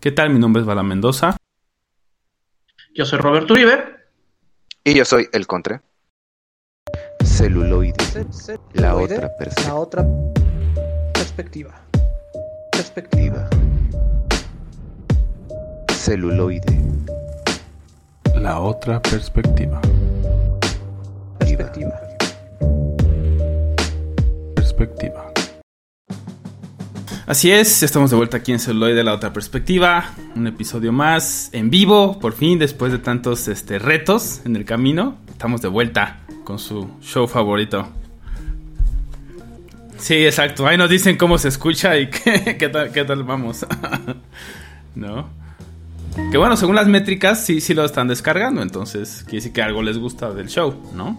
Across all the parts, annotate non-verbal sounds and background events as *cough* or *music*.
¿Qué tal? Mi nombre es Bala Mendoza. Yo soy Roberto Uribe. Y yo soy El Contre. Celuloide. La otra perspectiva. La otra perspectiva. Perspectiva. Celuloide. La otra perspectiva. Perspectiva. Perspectiva. Así es, estamos de vuelta aquí en Celuloide la otra perspectiva. Un episodio más en vivo, por fin, después de tantos este, retos en el camino. Estamos de vuelta con su show favorito. Sí, exacto. Ahí nos dicen cómo se escucha y *laughs* qué, tal, qué tal vamos. *laughs* ¿No? Que bueno, según las métricas, sí, sí lo están descargando. Entonces, quiere decir que algo les gusta del show, ¿no?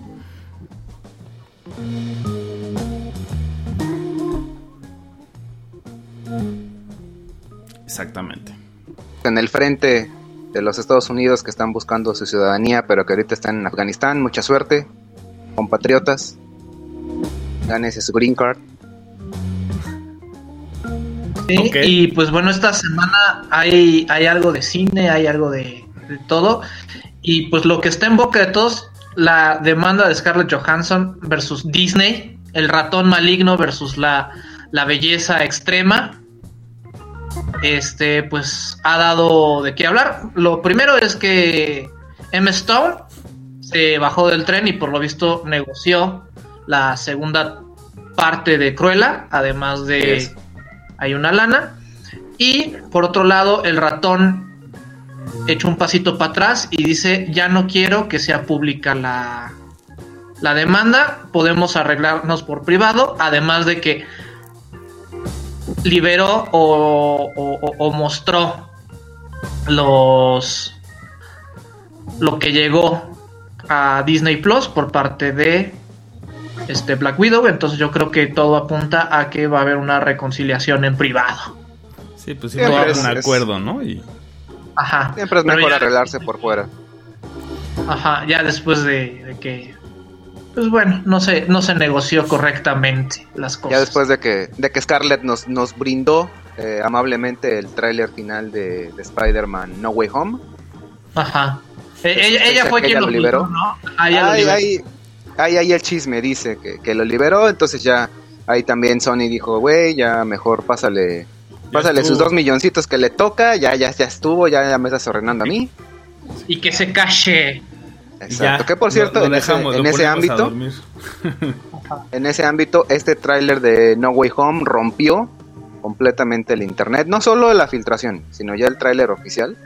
Exactamente. En el frente de los Estados Unidos que están buscando su ciudadanía, pero que ahorita están en Afganistán, mucha suerte, compatriotas. Gánese su green card. Sí, y pues bueno, esta semana hay, hay algo de cine, hay algo de, de, todo. Y pues lo que está en boca de todos, la demanda de Scarlett Johansson versus Disney, el ratón maligno versus la, la belleza extrema este, pues ha dado de qué hablar. Lo primero es que M. Stone se bajó del tren y por lo visto negoció la segunda parte de Cruella, además de hay una lana. Y por otro lado, el ratón echó un pasito para atrás y dice, ya no quiero que sea pública la, la demanda, podemos arreglarnos por privado, además de que liberó o, mostró los lo que llegó a Disney Plus por parte de este Black Widow, entonces yo creo que todo apunta a que va a haber una reconciliación en privado. Sí, pues sí, va a haber un acuerdo, ¿no? Y... Ajá. Siempre es mejor arreglarse por fuera. Ajá, ya después de, de que pues bueno, no se, no se negoció correctamente las cosas. Ya después de que, de que Scarlett nos, nos brindó eh, amablemente el tráiler final de, de Spider-Man No Way Home. Ajá. Eh, ella, fue quien lo liberó. ¿no? Ahí, ahí, ahí, el chisme dice que, que, lo liberó, entonces ya ahí también Sony dijo, güey, ya mejor pásale, pásale sus dos milloncitos que le toca, ya, ya, ya estuvo, ya, ya me estás ordenando a mí. Y que se cache. Exacto. que por cierto, en, ese, ámbito, *laughs* en ese ámbito, este tráiler de No Way Home rompió completamente el internet. No solo la filtración, sino ya el tráiler oficial.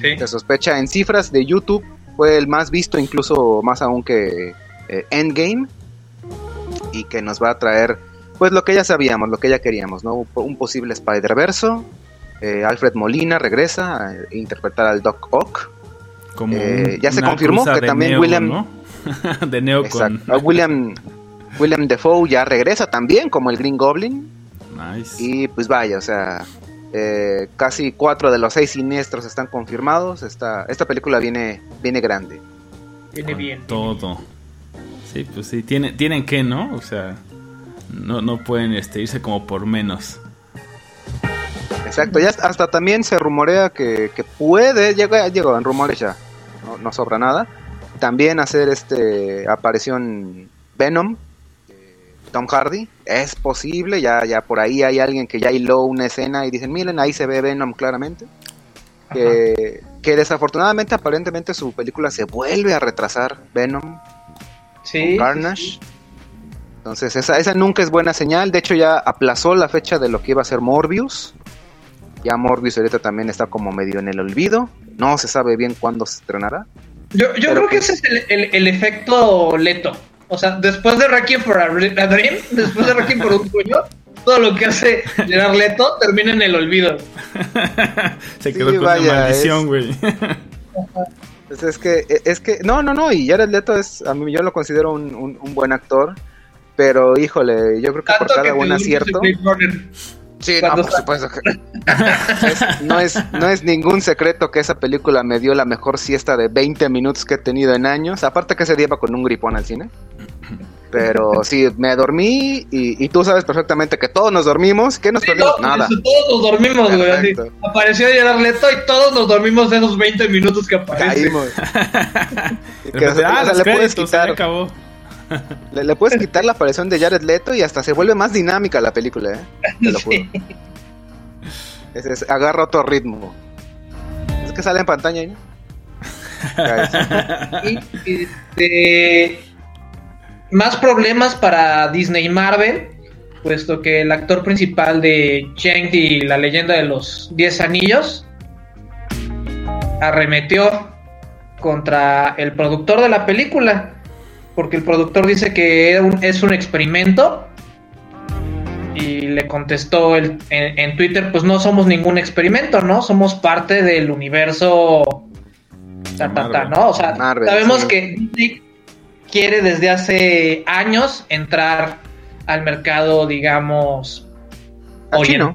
Sí. Se sospecha en cifras de YouTube fue el más visto, incluso más aún que eh, Endgame, y que nos va a traer, pues lo que ya sabíamos, lo que ya queríamos, ¿no? Un posible Spider-Verso. Eh, Alfred Molina regresa a interpretar al Doc Ock eh, ya se confirmó que también William *laughs* de Neo con... William William Defoe ya regresa también como el Green Goblin. Nice. Y pues vaya, o sea, eh, casi cuatro de los seis siniestros están confirmados. Esta, esta película viene, viene grande. Viene bien. Todo. Sí, pues sí, tienen, tienen que, ¿no? O sea, no, no pueden este, irse como por menos. Exacto, ya hasta también se rumorea que, puede, llegó, llegó en rumores ya, no, sobra nada, también hacer este aparición Venom, Tom Hardy, es posible, ya, ya por ahí hay alguien que ya hiló una escena y dicen, miren, ahí se ve Venom claramente. Que, que, desafortunadamente aparentemente su película se vuelve a retrasar, Venom, sí, Carnage. Entonces esa, esa nunca es buena señal, de hecho ya aplazó la fecha de lo que iba a ser Morbius. Ya Morbius ahorita también está como medio en el olvido. No se sabe bien cuándo se estrenará. Yo, yo creo que ese es el, el, efecto Leto. O sea, después de Requiem for a, Dream, *laughs* después de Requiem por un sueño, todo lo que hace Gerard Leto termina en el olvido. *laughs* se quedó con la maldición, güey. *laughs* Pues es que, es que, no, no, no, y Jared Leto es, a mí yo lo considero un, un, buen actor, pero híjole, yo creo que por cada buen acierto. Sí, no, por supuesto *laughs* no, es, no es ningún secreto que esa película me dio la mejor siesta de 20 minutos que he tenido en años. Aparte que ese día iba con un gripón al cine. Pero *laughs* sí, me dormí y, y, tú sabes perfectamente que todos nos dormimos. ¿Qué nos perdimos? Nada. Todos nos dormimos, güey. Apareció Gerard Leto y todos nos dormimos de esos 20 minutos que aparecen. *laughs* que, ah, le puedes quitar. Le, puedes quitar la aparición de Jared Leto y hasta se vuelve más dinámica la película, ¿eh? Te lo juro. *laughs* Es, agarra otro ritmo. Es que sale en pantalla, ¿no? y, este, más problemas para Disney y Marvel, puesto que el actor principal de Cheng y la leyenda de los 10 anillos arremetió contra el productor de la película, porque el productor dice que es un experimento y le contestó en, Twitter, pues no somos ningún experimento, ¿no? Somos parte del universo... ¿no? O sea, sabemos que Disney quiere desde hace años entrar al mercado, digamos, al chino.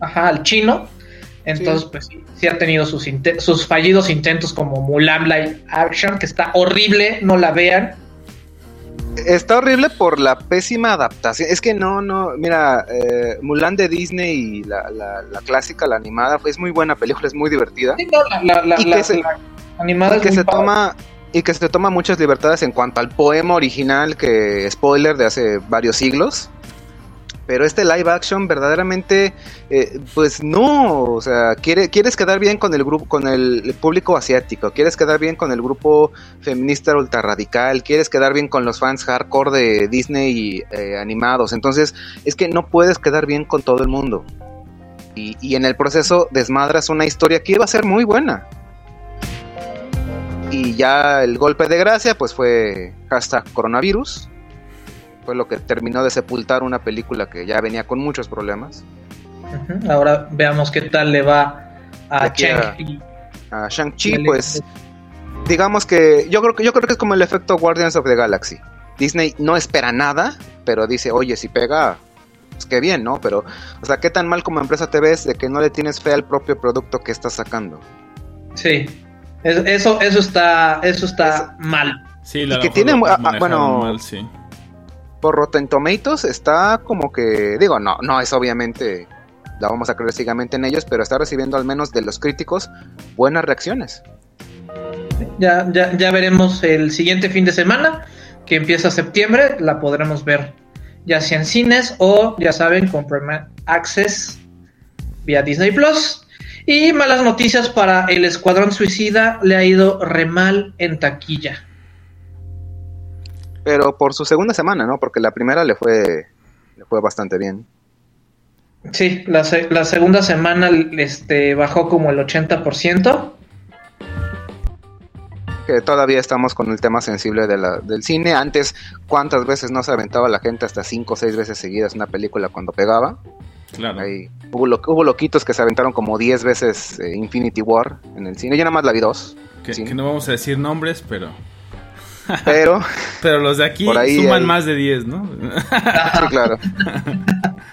Ajá, al chino. Entonces, pues sí, ha tenido sus, sus fallidos intentos como Mulan Live Action, que está horrible, no la vean Está horrible por la pésima adaptación. Es que no, no, mira, eh, Mulan de Disney y la, la, clásica, la animada, es muy buena película, es muy divertida. Sí, no, la, y que se, animada que se toma y que se toma muchas libertades en cuanto al poema original que spoiler de hace varios siglos pero este live action verdaderamente, eh, pues no, o sea, quiere, quieres quedar bien con el grupo, con el público asiático, quieres quedar bien con el grupo feminista ultra radical, quieres quedar bien con los fans hardcore de Disney eh, animados, entonces es que no puedes quedar bien con todo el mundo. Y, y en el proceso desmadras una historia que iba a ser muy buena. Y ya el golpe de gracia, pues fue hashtag coronavirus fue lo que terminó de sepultar una película que ya venía con muchos problemas. Ahora veamos qué tal le va a Shang-Chi. A, Shang-Chi, pues digamos que yo creo que yo creo que es como el efecto Guardians of the Galaxy. Disney no espera nada, pero dice, oye, si pega, pues qué bien, ¿no? Pero, o sea, ¿qué tan mal como empresa te ves de que no le tienes fe al propio producto que estás sacando? Sí, eso, eso está, eso está mal. Sí, y que tiene, ah, bueno, mal, sí por Rotten Tomatoes está como que, digo, no, no es obviamente, la vamos a creer ciegamente en ellos, pero está recibiendo al menos de los críticos buenas reacciones. Ya, ya, ya veremos el siguiente fin de semana, que empieza septiembre, la podremos ver ya sea en cines o, ya saben, con Access vía Disney Plus. Y malas noticias para el Escuadrón Suicida, le ha ido re mal en taquilla pero por su segunda semana, ¿no? Porque la primera le fue, le fue bastante bien. Sí, la, la segunda semana este, bajó como el 80%. Que todavía estamos con el tema sensible de la, del cine. Antes, ¿cuántas veces no se aventaba la gente hasta cinco o seis veces seguidas una película cuando pegaba? Claro. hubo, hubo, loquitos que se aventaron como 10 veces eh, Infinity War en el cine. Yo nada más la vi dos. que no vamos a decir nombres, pero pero. *laughs* Pero los de aquí suman más de 10, ¿no? sí, claro.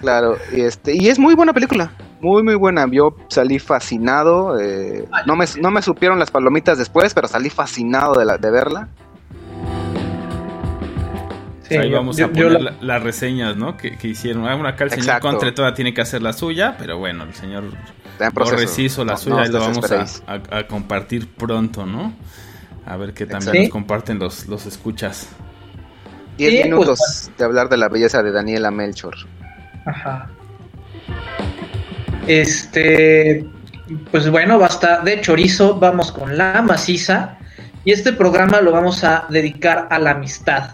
Claro, y, este, y es muy buena película. Muy, muy buena. Yo salí fascinado. Eh, no, me, no me supieron las palomitas después, pero salí fascinado de, la, de verla. Ahí vamos a poner las reseñas, ¿no? Que, hicieron. Ah, una acá el señor Contre toda tiene que hacer la suya, pero bueno, el señor Torres hizo la suya y lo vamos a, a, compartir pronto, ¿no? A ver qué también nos comparten los, los escuchas. Diez pues, minutos de hablar de la belleza de Daniela Melchor. Ajá. Este, pues bueno, basta de chorizo, vamos con la maciza. Y este programa lo vamos a dedicar a la amistad.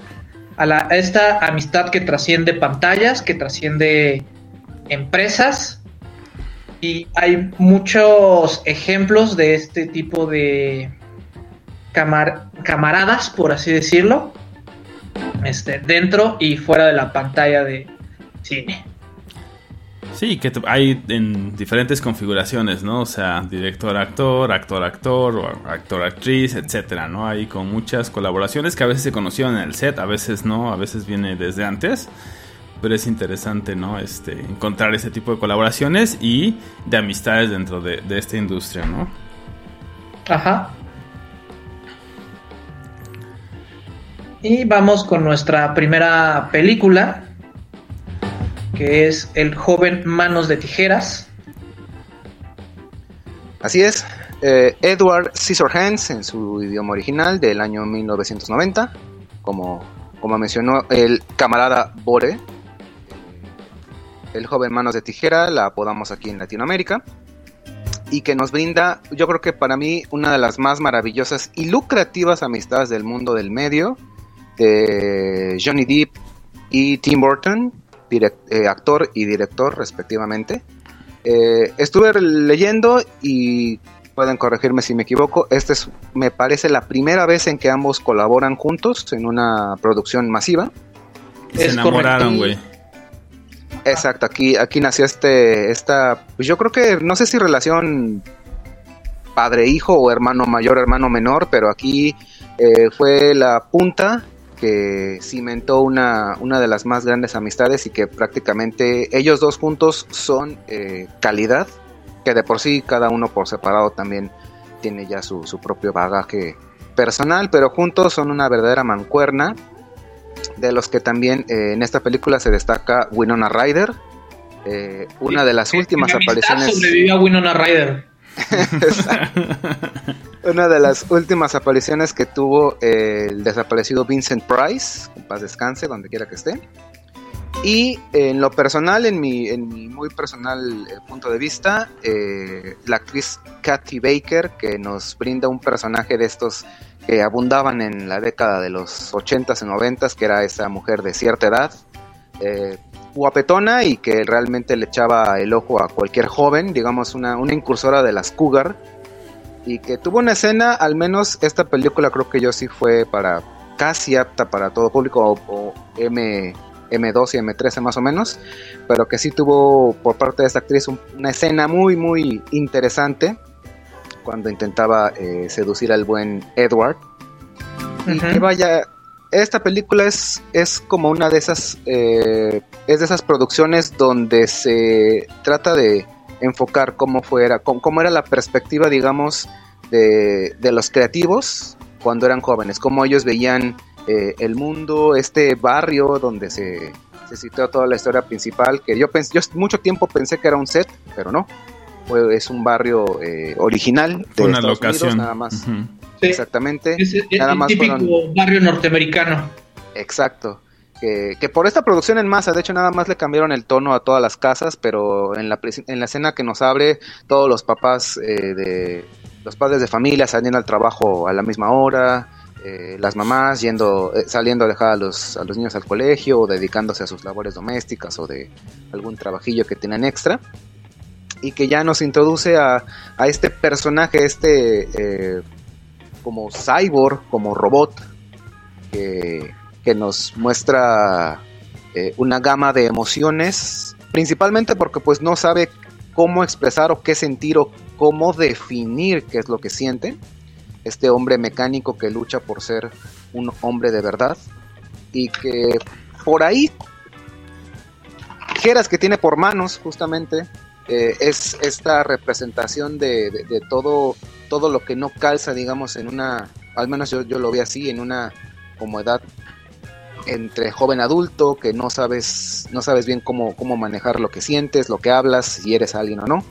A, la, a esta amistad que trasciende pantallas, que trasciende empresas. Y hay muchos ejemplos de este tipo de, camaradas, por así decirlo, este, dentro y fuera de la pantalla de cine. Sí, que hay en diferentes configuraciones, ¿no? O sea, director-actor, actor-actor, o actor-actriz, etcétera, ¿no? Hay con muchas colaboraciones que a veces se conocieron en el set, a veces no, a veces viene desde antes. Pero es interesante, ¿no? Este, encontrar ese tipo de colaboraciones y de amistades dentro de, de esta industria, ¿no? Ajá. Y vamos con nuestra primera película, que es El joven Manos de Tijeras. Así es, eh, Edward Scissorhands en su idioma original del año 1990, como, como mencionó el camarada Bore. El joven Manos de Tijera la apodamos aquí en Latinoamérica y que nos brinda, yo creo que para mí, una de las más maravillosas y lucrativas amistades del mundo del medio, de Johnny Depp y Tim Burton, eh, actor y director respectivamente. Eh, estuve leyendo y pueden corregirme si me equivoco. Esta es, me parece, la primera vez en que ambos colaboran juntos en una producción masiva. Se enamoraron, güey. Exacto, aquí, aquí nació este, esta, pues yo creo que, no sé si relación padre-hijo o hermano mayor, hermano menor, pero aquí eh, fue la punta que cimentó una, una de las más grandes amistades y que prácticamente ellos dos juntos son eh, calidad, que de por sí cada uno por separado también tiene ya su, propio bagaje personal, pero juntos son una verdadera mancuerna, de los que también eh, en esta película se destaca Winona Ryder, eh, una de las últimas apariciones... Sobrevivió a Winona Ryder. *laughs* Una de las últimas apariciones que tuvo el desaparecido Vincent Price, en paz descanse, donde quiera que esté. Y en lo personal, en mi, en mi muy personal eh, punto de vista, eh, la actriz Kathy Baker, que nos brinda un personaje de estos que abundaban en la década de los 80s y 90s, que era esa mujer de cierta edad, eh, guapetona y que realmente le echaba el ojo a cualquier joven, digamos una, una incursora de las Cougar, y que tuvo una escena, al menos esta película creo que yo sí fue para casi apta para todo público o, M, M2 y M13 más o menos, pero que sí tuvo por parte de esta actriz una escena muy muy interesante cuando intentaba eh, seducir al buen Edward. Y que vaya, esta película es, es como una de esas eh, es de esas producciones donde se trata de enfocar cómo fuera cómo, era la perspectiva digamos de, los creativos cuando eran jóvenes cómo ellos veían eh, el mundo este barrio donde se, se situó toda la historia principal que yo pensé yo mucho tiempo pensé que era un set pero no es un barrio eh, original de una locación. nada más Exactamente. Es, nada más típico barrio norteamericano. Exacto. Que, por esta producción en masa, de hecho nada más le cambiaron el tono a todas las casas, pero en la, en la escena que nos abre, todos los papás eh, de los padres de familia saliendo al trabajo a la misma hora, eh, las mamás yendo, eh, saliendo a dejar a los, a los niños al colegio o dedicándose a sus labores domésticas o de algún trabajillo que tienen extra. Y que ya nos introduce a, a este personaje, este como cyborg, como robot, que, nos muestra eh, una gama de emociones, principalmente porque pues no sabe cómo expresar o qué sentir o cómo definir qué es lo que siente. Este hombre mecánico que lucha por ser un hombre de verdad y que por ahí tijeras que tiene por manos justamente eh, es esta representación de, de, todo todo lo que no calza, digamos, en una, al menos yo, yo lo vi así, en una como edad entre joven adulto, que no sabes, no sabes bien cómo, cómo manejar lo que sientes, lo que hablas, si eres alguien o no.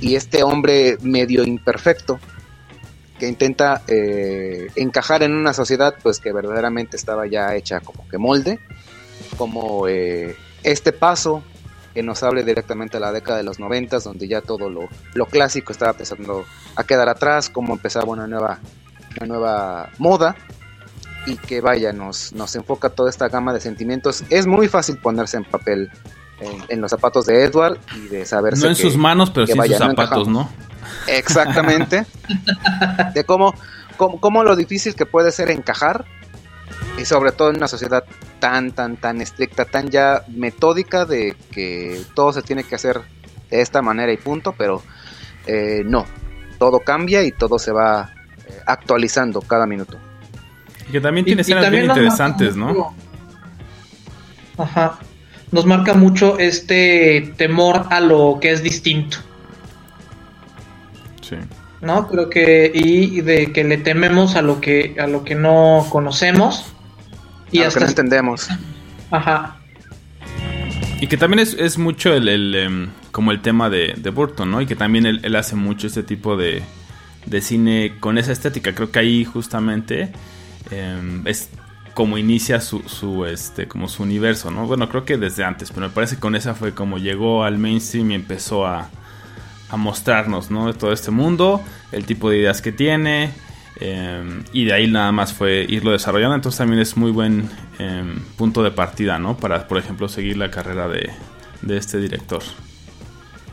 Y este hombre medio imperfecto, que intenta eh, encajar en una sociedad pues que verdaderamente estaba ya hecha como que molde, como eh, este paso que nos hable directamente a la década de los noventas, donde ya todo lo, clásico estaba empezando a quedar atrás, cómo empezaba una nueva, una nueva moda y que vaya, nos, nos enfoca toda esta gama de sentimientos. Es muy fácil ponerse en papel en, los zapatos de Edward y de saber No en sus manos, pero sí en sus zapatos, ¿no? Exactamente. *laughs* de cómo, cómo, cómo, lo difícil que puede ser encajar y sobre todo en una sociedad tan, tan, tan estricta, tan ya metódica de que todo se tiene que hacer de esta manera y punto, pero eh, no, todo cambia y todo se va eh, actualizando cada minuto. Y que también tiene escenas bien interesantes, ¿no? Ajá. Nos marca mucho este temor a lo que es distinto. Sí. ¿No? Creo que y de que le tememos a lo que a lo que no conocemos Y hasta que no entendemos. Ajá. Y que también es, mucho el, em, como el tema de, Burton, ¿no? Y que también él, hace mucho este tipo de, de, cine con esa estética. Creo que ahí justamente em, es como inicia su, su, este, como su universo, ¿no? Bueno, creo que desde antes, pero me parece que con esa fue como llegó al mainstream y empezó a, a mostrarnos, ¿no? Todo este mundo, el tipo de ideas que tiene, em, y de ahí nada más fue irlo desarrollando. Entonces también es muy buen em, punto de partida, ¿no? Para, por ejemplo, seguir la carrera de, de, este director.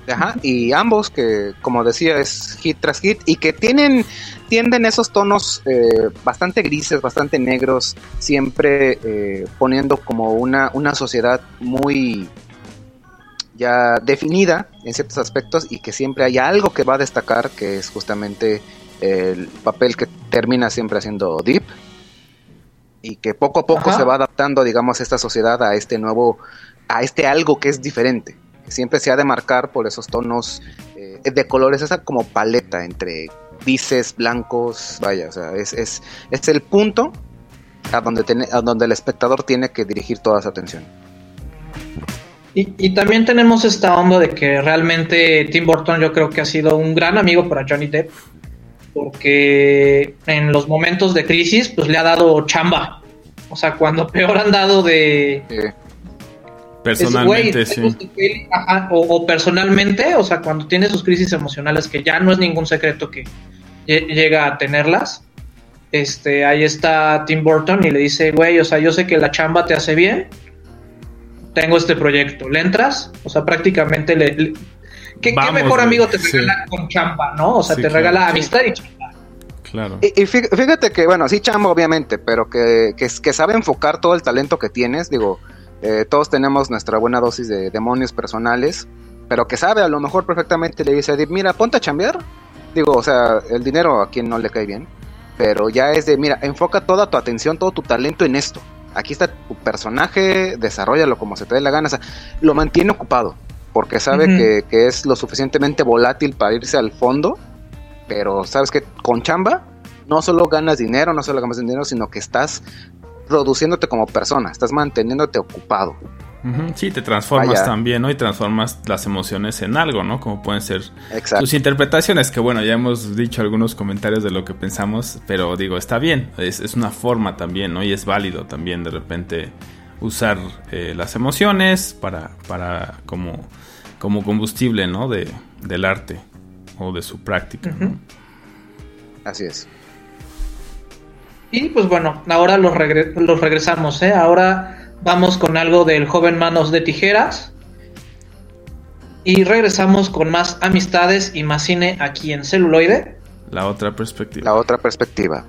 Ajá, y ambos que, como decía, es hit tras hit y que tienen, tienden esos tonos eh, bastante grises, bastante negros, siempre eh, poniendo como una, una sociedad muy ya definida en ciertos aspectos y que siempre hay algo que va a destacar, que es justamente el papel que termina siempre haciendo Deep y que poco a poco se va adaptando, digamos, esta sociedad a este nuevo, a este algo que es diferente. Que siempre se ha de marcar por esos tonos eh, de colores, esa como paleta entre grises, blancos, vaya, o sea, es, es, es el punto a donde, a donde el espectador tiene que dirigir toda su atención. Y, también tenemos esta onda de que realmente Tim Burton yo creo que ha sido un gran amigo para Johnny Depp, porque en los momentos de crisis pues le ha dado chamba. O sea, cuando peor han dado de... Personalmente, sí. o, personalmente, o sea, cuando tiene sus crisis emocionales, que ya no es ningún secreto que llega a tenerlas, este, ahí está Tim Burton y le dice, güey, o sea, yo sé que la chamba te hace bien, tengo este proyecto, ¿le entras? O sea, prácticamente le... ¿Qué, mejor amigo te regala con chamba, no? O sea, te regala amistad y chamba. Claro. Y, fíjate que, bueno, sí chamba obviamente, pero que, que, sabe enfocar todo el talento que tienes, digo, eh, todos tenemos nuestra buena dosis de demonios personales, pero que sabe a lo mejor perfectamente le dice a mira, ponte a chambear. Digo, o sea, el dinero a quien no le cae bien, pero ya es de, mira, enfoca toda tu atención, todo tu talento en esto aquí está tu personaje, desarrollalo como se te dé la gana, o sea, lo mantiene ocupado, porque sabe que, es lo suficientemente volátil para irse al fondo, pero sabes que con chamba no solo ganas dinero, no solo ganas dinero, sino que estás produciéndote como persona, estás manteniéndote ocupado. Sí, te transformas también, ¿no? Y transformas las emociones en algo, ¿no? Como pueden ser sus interpretaciones, que bueno, ya hemos dicho algunos comentarios de lo que pensamos, pero digo, está bien, es, una forma también, ¿no? Y es válido también de repente usar eh, las emociones para, para como, como combustible, ¿no? De, del arte o de su práctica. Así es. Y pues bueno, ahora los, los regresamos, ¿eh? Ahora Vamos con algo del joven Manos de Tijeras. Y regresamos con más amistades y más cine aquí en celuloide. La otra perspectiva. La otra perspectiva.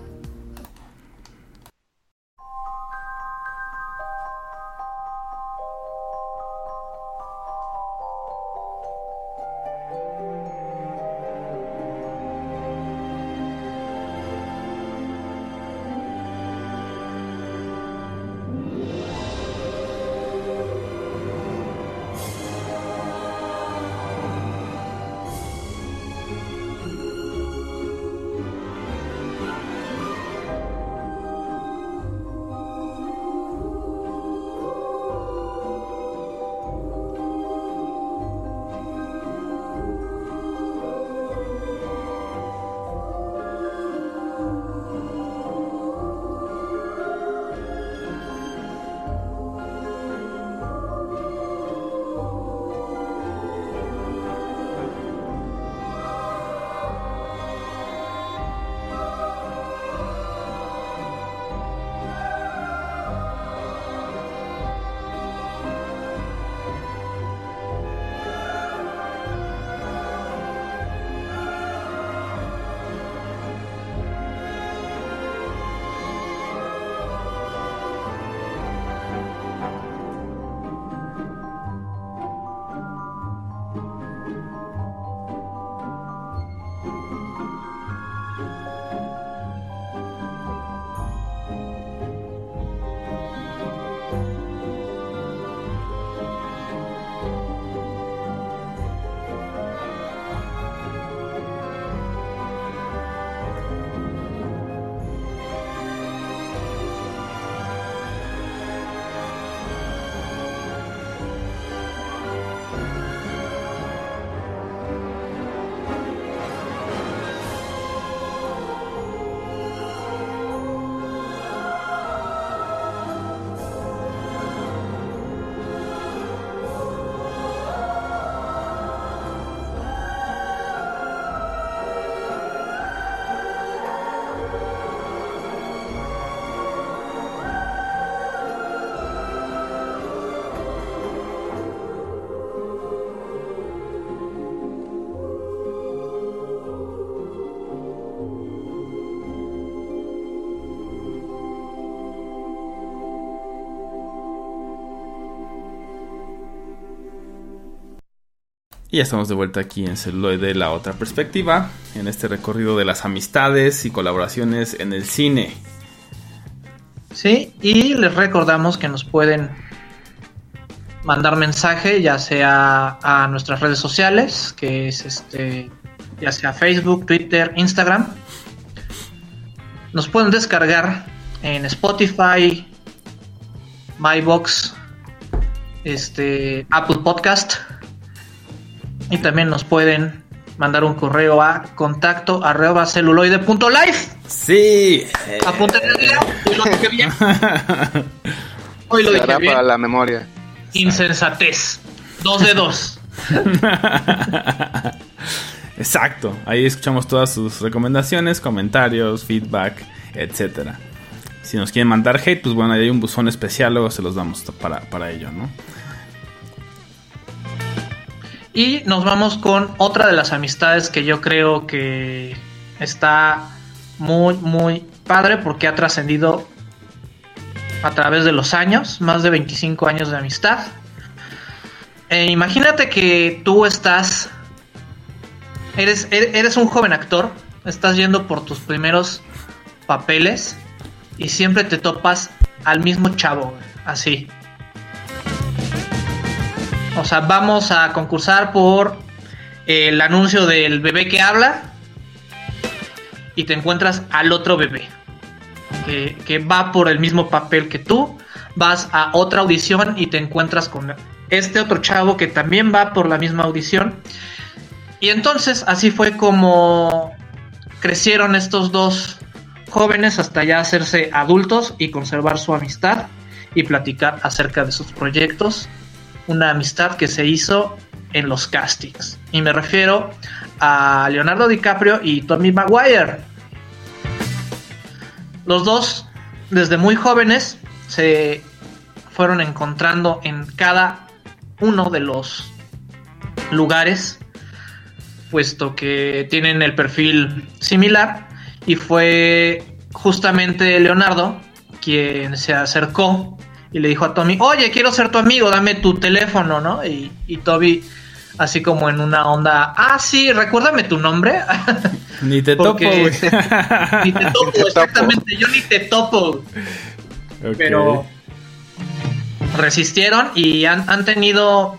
Y ya estamos de vuelta aquí en Celuloide, la otra perspectiva, en este recorrido de las amistades y colaboraciones en el cine. Sí, y les recordamos que nos pueden mandar mensaje, ya sea a nuestras redes sociales, que es este, ya sea Facebook, Twitter, Instagram. Nos pueden descargar en Spotify, MyBox, este, Apple Podcast y también nos pueden mandar un correo a contacto arroba celuloide.life. Sí. El día. Hoy lo dije bien. *laughs* Hoy lo dije bien. para la memoria. Insensatez. Dos de dos. *laughs* Exacto. Ahí escuchamos todas sus recomendaciones, comentarios, feedback, etcétera. Si nos quieren mandar hate, pues bueno, ahí hay un buzón especial, luego se los damos para, para ello, ¿no? Y nos vamos con otra de las amistades que yo creo que está muy, muy padre porque ha trascendido a través de los años, más de 25 años de amistad. E imagínate que tú estás, eres, eres un joven actor, estás yendo por tus primeros papeles y siempre te topas al mismo chavo, así. O sea, vamos a concursar por el anuncio del bebé que habla y te encuentras al otro bebé que, va por el mismo papel que tú. Vas a otra audición y te encuentras con este otro chavo que también va por la misma audición. Y entonces así fue como crecieron estos dos jóvenes hasta ya hacerse adultos y conservar su amistad y platicar acerca de sus proyectos una amistad que se hizo en los castings. Y me refiero a Leonardo DiCaprio y Tommy Maguire. Los dos, desde muy jóvenes, se fueron encontrando en cada uno de los lugares, puesto que tienen el perfil similar. Y fue justamente Leonardo quien se acercó y le dijo a Tommy, oye, quiero ser tu amigo, dame tu teléfono, ¿no? Y, y Toby, así como en una onda, ah, sí, recuérdame tu nombre. *laughs* Ni te topo, *laughs* Ni *laughs* te topo, exactamente, yo ni te topo. Pero resistieron y han, han, tenido,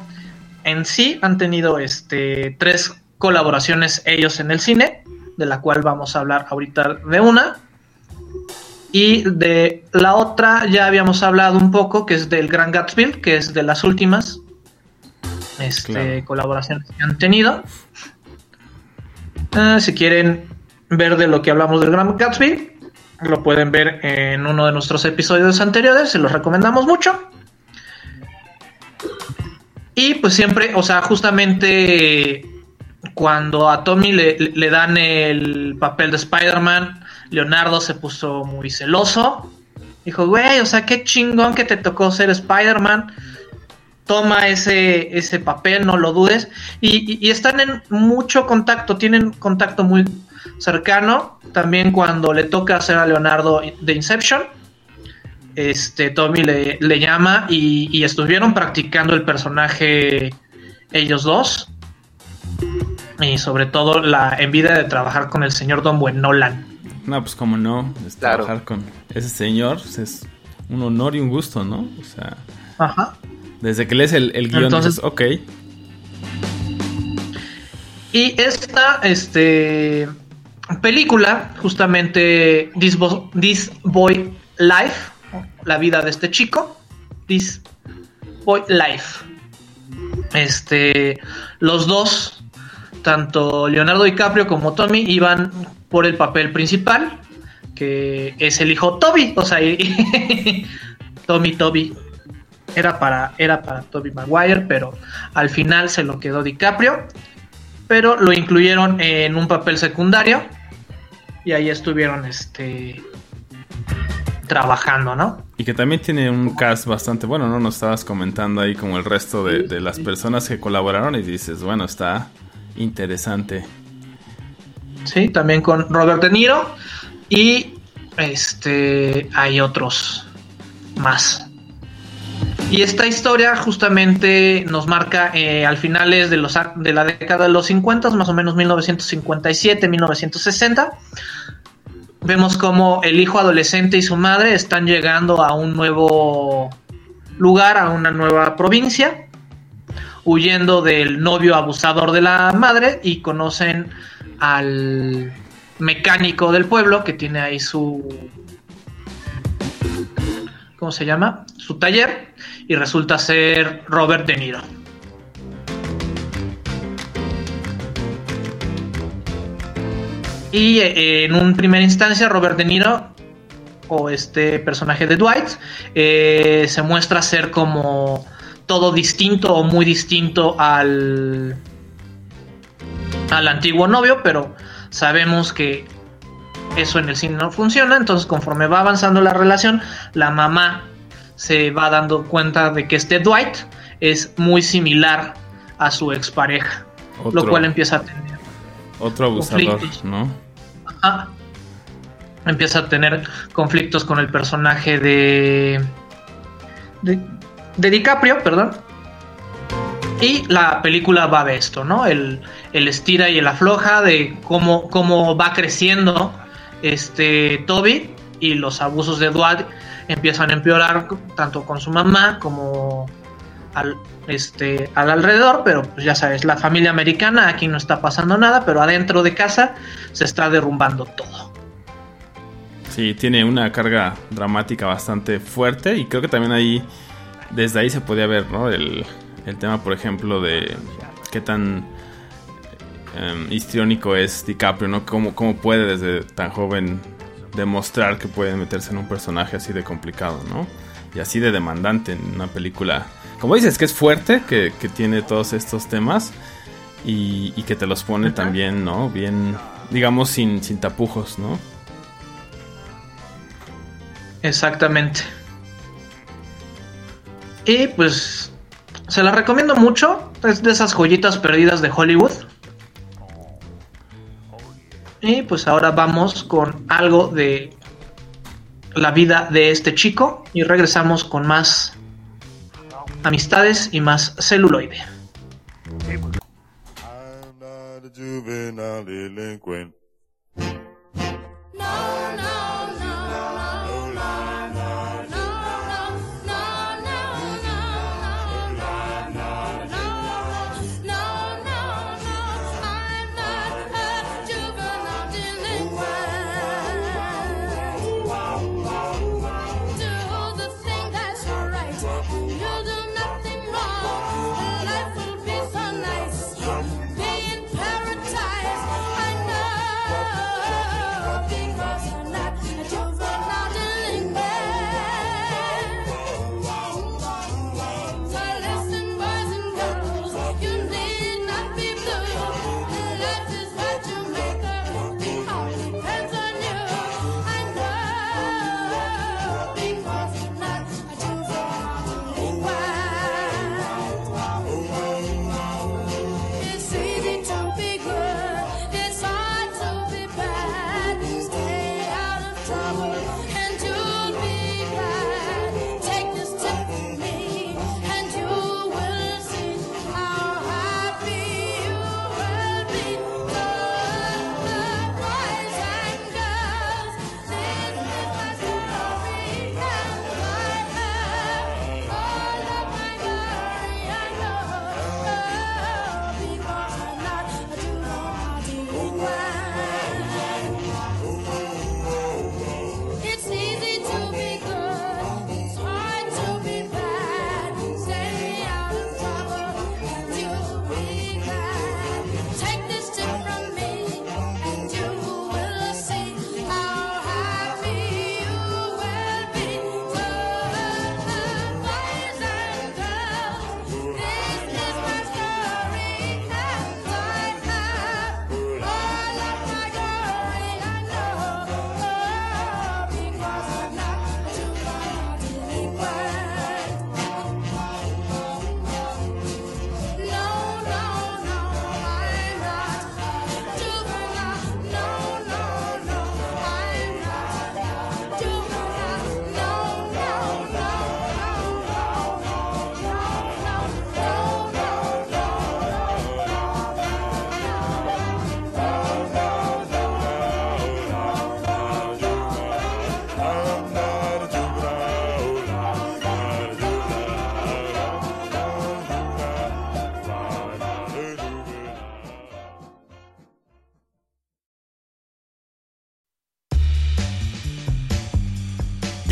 en sí, han tenido este tres colaboraciones ellos en el cine, de la cual vamos a hablar ahorita de una. Y de la otra ya habíamos hablado un poco, que es del Gran Gatsby, que es de las últimas este, colaboraciones que han tenido. Ah, si quieren ver de lo que hablamos del Gran Gatsby, lo pueden ver en uno de nuestros episodios anteriores, se los recomendamos mucho. Y pues siempre, o sea, justamente cuando a Tommy le, le dan el papel de Spider-Man, Leonardo se puso muy celoso. Dijo, güey, o sea, qué chingón que te tocó ser Spider-Man. Toma ese, ese papel, no lo dudes. Y, están en mucho contacto, tienen contacto muy cercano. También cuando le toca hacer a Leonardo de Inception, este Tommy le, le llama y, estuvieron practicando el personaje ellos dos. Y sobre todo la envidia de trabajar con el señor Don Buen. No, pues como no, trabajar con ese señor pues, es un honor y un gusto, ¿no? O sea, Ajá. desde que lees el, el guion Entonces, dices, ok. Y esta este, película, justamente This, This Boy Life, la vida de este chico, This Boy Life. Este, los dos, tanto Leonardo DiCaprio como Tommy, iban por el papel principal, que es el hijo Toby, o sea, *laughs* Tommy Toby era para, era para Toby Maguire, pero al final se lo quedó DiCaprio, pero lo incluyeron en un papel secundario y ahí estuvieron este trabajando, ¿no? Y que también tiene un cast bastante bueno, ¿no? Nos estabas comentando ahí como el resto de, de las personas que colaboraron y dices, bueno, está interesante. Sí, también con Robert De Niro. Y este hay otros más. Y esta historia justamente nos marca eh, al finales de, los, de la década de los 50, más o menos 1957, 1960. Vemos como el hijo adolescente y su madre están llegando a un nuevo lugar, a una nueva provincia, huyendo del novio abusador de la madre y conocen al mecánico del pueblo que tiene ahí su ¿cómo se llama? su taller y resulta ser Robert De Niro. Y eh, en un primera instancia Robert De Niro o este personaje de Dwight eh, se muestra ser como todo distinto o muy distinto al al antiguo novio, pero sabemos que eso en el cine no funciona, entonces conforme va avanzando la relación, la mamá se va dando cuenta de que este Dwight es muy similar a su expareja, lo cual empieza a tener otro abusador, ¿no? Empieza a tener conflictos con el personaje de, de de DiCaprio, perdón. Y la película va de esto, ¿no? El, el estira y el afloja de cómo, cómo va creciendo este Toby y los abusos de Edward empiezan a empeorar tanto con su mamá como al, este, al alrededor, pero pues ya sabes, la familia americana, aquí no está pasando nada, pero adentro de casa se está derrumbando todo. Sí, tiene una carga dramática bastante fuerte y creo que también ahí, desde ahí se podía ver, ¿no? El, el tema, por ejemplo, de qué tan um, histriónico es DiCaprio, ¿no? ¿Cómo, ¿Cómo puede desde tan joven demostrar que puede meterse en un personaje así de complicado, ¿no? Y así de demandante en una película. Como dices, que es fuerte, que, que tiene todos estos temas y, y que te los pone también, ¿no? Bien, digamos, sin, sin tapujos, ¿no? Exactamente. Y pues se la recomiendo mucho. Es de esas joyitas perdidas de Hollywood. Y pues ahora vamos con algo de la vida de este chico y regresamos con más amistades y más celuloide.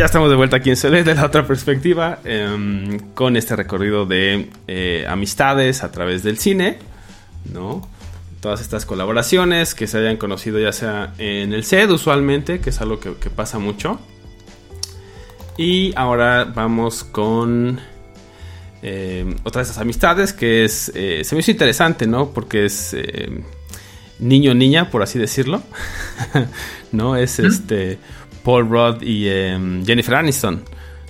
Ya estamos de vuelta aquí en CD de la otra perspectiva, em, con este recorrido de eh, amistades a través del cine, ¿no? Todas estas colaboraciones que se hayan conocido ya sea en el set usualmente, que es algo que, pasa mucho. Y ahora vamos con em, otra de esas amistades que es, eh, se me hizo interesante, ¿no? Porque es em, niño-niña, por así decirlo, *laughs* ¿no? Es este Paul Rudd y em, Jennifer Aniston,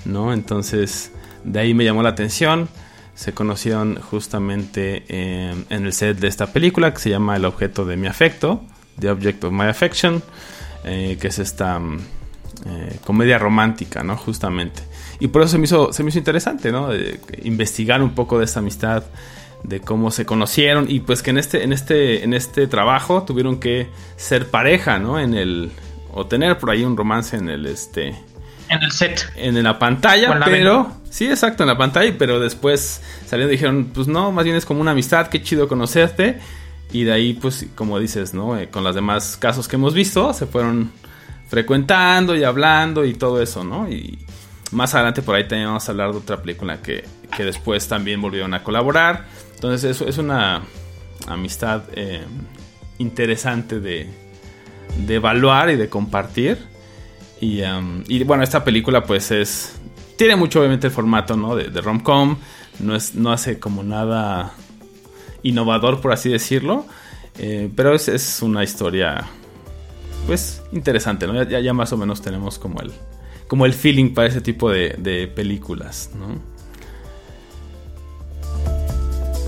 ¿no? Entonces, de ahí me llamó la atención. Se conocieron justamente em, en el set de esta película que se llama El objeto de mi afecto, The Object of My Affection, eh, que es esta em, eh, comedia romántica, ¿no? Justamente. Y por eso se me hizo, se me hizo interesante, ¿no? investigar un poco de esta amistad, de cómo se conocieron y pues que en este, en este, en este trabajo tuvieron que ser pareja, ¿no? En el, o tener por ahí un romance en el este en el set. en la pantalla pero sí exacto en la pantalla pero después salieron y dijeron pues no más bien es como una amistad qué chido conocerte. Y de ahí pues como dices no eh, con los demás casos que hemos visto se fueron frecuentando y hablando y todo eso no y más adelante por ahí teníamos a hablar de otra película que, que después también volvieron a colaborar. Entonces eso es una amistad eh, interesante de de evaluar y de compartir. Um, y, bueno, esta película pues es... Tiene mucho obviamente el formato, ¿no? De, rom-com. No, es, no hace como nada innovador, por así decirlo. Eh, pero es, una historia pues interesante, ¿no? Ya, ya, más o menos tenemos como el, como el feeling para ese tipo de, de películas, ¿no?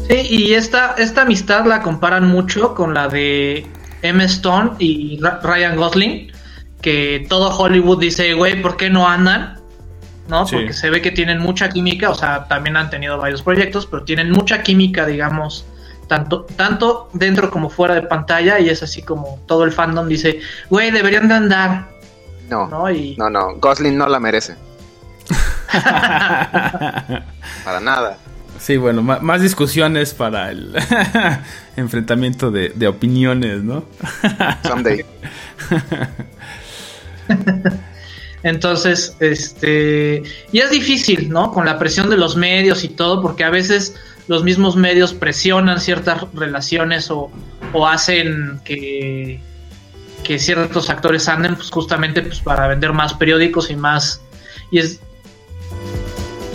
Sí, y esta, esta amistad la comparan mucho con la de Emma Stone y Ryan Gosling, que todo Hollywood dice, güey, ¿por qué no andan? ¿No? Porque se ve que tienen mucha química, o sea, también han tenido varios proyectos, pero tienen mucha química, digamos, tanto, tanto dentro como fuera de pantalla, y es así como todo el fandom dice, güey, deberían de andar. No, no, no, no, Gosling no la merece. *laughs* Para nada. Sí, bueno, más, discusiones para el *laughs* enfrentamiento de, opiniones, ¿no? *laughs* Someday. Entonces, este, y es difícil, ¿no? Con la presión de los medios y todo, porque a veces los mismos medios presionan ciertas relaciones o, o hacen que, que ciertos actores anden, pues justamente pues, para vender más periódicos y más. Y es,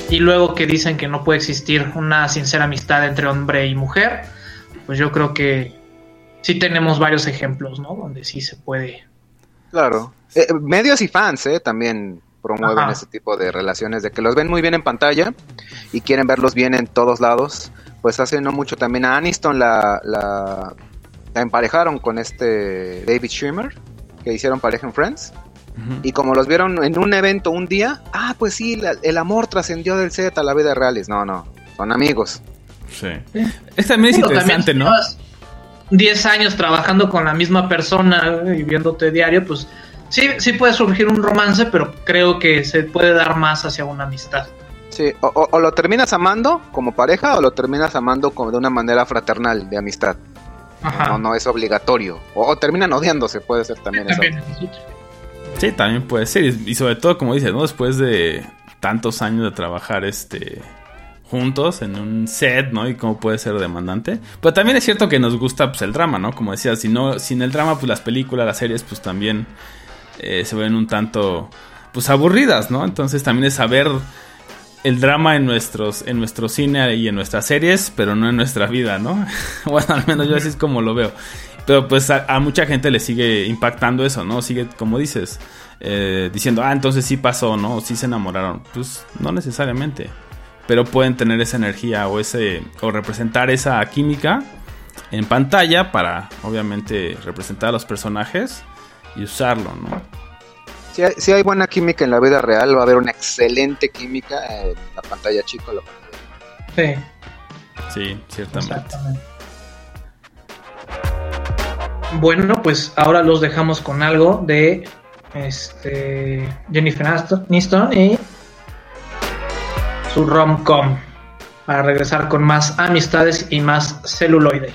y luego que dicen que no puede existir una sincera amistad entre hombre y mujer, pues yo creo que sí tenemos varios ejemplos, ¿no? Donde sí se puede. Claro. Eh, medios y fans, ¿eh? También promueven ese tipo de relaciones, de que los ven muy bien en pantalla y quieren verlos bien en todos lados. Pues hace no mucho también a Aniston la, la, la emparejaron con este David Schwimmer, que hicieron pareja en Friends. Y como los vieron en un evento un día, ah, pues sí, el amor trascendió del set a la vida real. No, no, son amigos. Sí. Es también es interesante, ¿no? 10 años trabajando con la misma persona y viéndote diario, pues sí, sí puede surgir un romance, pero creo que se puede dar más hacia una amistad. Sí, o, lo terminas amando como pareja o lo terminas amando como de una manera fraternal, de amistad. No, no es obligatorio. O, terminan odiándose, puede ser también, eso. Sí, también puede ser. Y, sobre todo, como dices, ¿no? Después de tantos años de trabajar este juntos en un set, ¿no? Y cómo puede ser demandante. Pero también es cierto que nos gusta pues, el drama, ¿no? Como decía, si no, sin el drama, pues las películas, las series, pues también eh, se ven un tanto, pues aburridas, ¿no? Entonces también es saber el drama en nuestros, en nuestro cine y en nuestras series, pero no en nuestra vida, ¿no? *laughs* bueno, al menos yo así es como lo veo. Pero pues a, mucha gente le sigue impactando eso, ¿no? Sigue, como dices, eh, diciendo, ah, entonces sí pasó, ¿no? Sí se enamoraron. Pues no necesariamente. Pero pueden tener esa energía o ese. o representar esa química en pantalla para, obviamente, representar a los personajes y usarlo, ¿no? Si hay, si hay buena química en la vida real, va a haber una excelente química en la pantalla chico. La pantalla. Sí. Sí, ciertamente. Bueno, pues ahora los dejamos con algo de este, Jennifer Aniston y su rom-com para regresar con más amistades y más celuloide.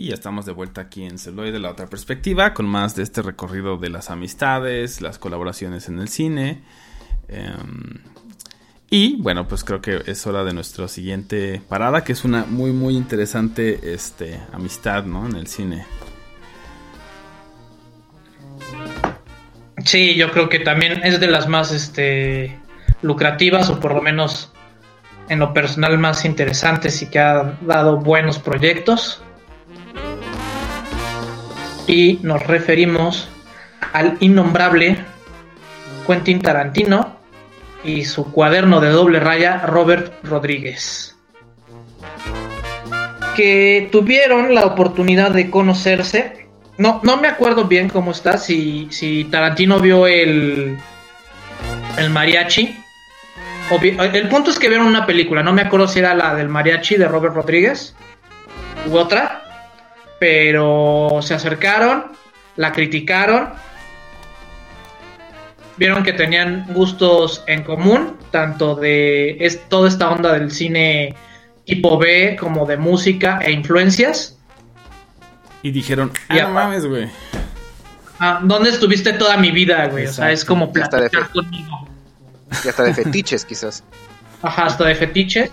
Y ya estamos de vuelta aquí en Celoy de la otra perspectiva, con más de este recorrido de las amistades, las colaboraciones en el cine. Em, y bueno, pues creo que es hora de nuestra siguiente parada, que es una muy muy interesante este, amistad, ¿no? En el cine. Sí, yo creo que también es de las más este, lucrativas o por lo menos en lo personal más interesantes y que ha dado buenos proyectos y nos referimos al innombrable Quentin Tarantino y su cuaderno de doble raya Robert Rodríguez, que tuvieron la oportunidad de conocerse. No, no me acuerdo bien cómo está, si, si Tarantino vio el, el mariachi. El punto es que vieron una película, no me acuerdo si era la del mariachi de Robert Rodríguez u otra, pero se acercaron, la criticaron, vieron que tenían gustos en común, tanto de es, toda esta onda del cine tipo B como de música e influencias. Y dijeron, ah, no mames, güey. Ah, ¿Dónde estuviste toda mi vida, güey? O sea, es como platicar conmigo. Y hasta de fetiches, quizás. Ajá, hasta de fetiches.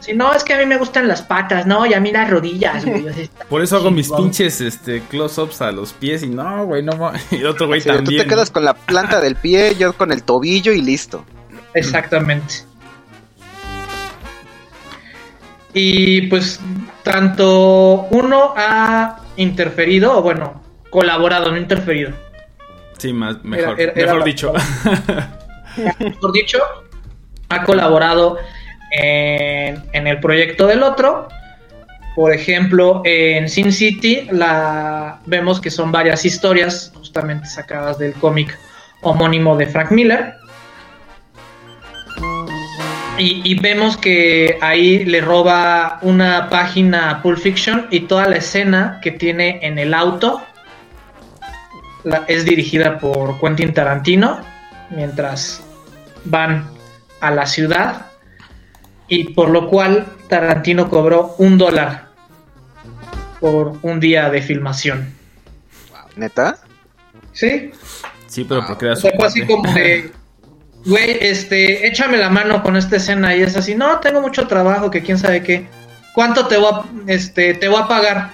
Si no, es que a mí me gustan las patas, ¿no? Y a mí las rodillas, güey. Por eso hago mis pinches este, close-ups a los pies y no, güey, no. *laughs* Y otro güey también. Tú te quedas con la planta del pie, yo con el tobillo y listo. Exactamente. Y pues tanto uno ha interferido, o bueno, colaborado, no interferido. Sí, más, mejor, mejor dicho. *laughs* Mejor dicho, ha colaborado en, el proyecto del otro. Por ejemplo, en Sin City la, vemos que son varias historias justamente sacadas del cómic homónimo de Frank Miller. Y, vemos que ahí le roba una página Pulp Fiction y toda la escena que tiene en el auto es dirigida por Quentin Tarantino mientras van a la ciudad y por lo cual Tarantino cobró un dólar por un día de filmación. ¿Neta? Sí. Sí, pero porque era su fue así como de, güey, este, échame la mano con esta escena y es así, no, tengo mucho trabajo, que quién sabe qué. ¿Cuánto te voy a, este, te voy a pagar?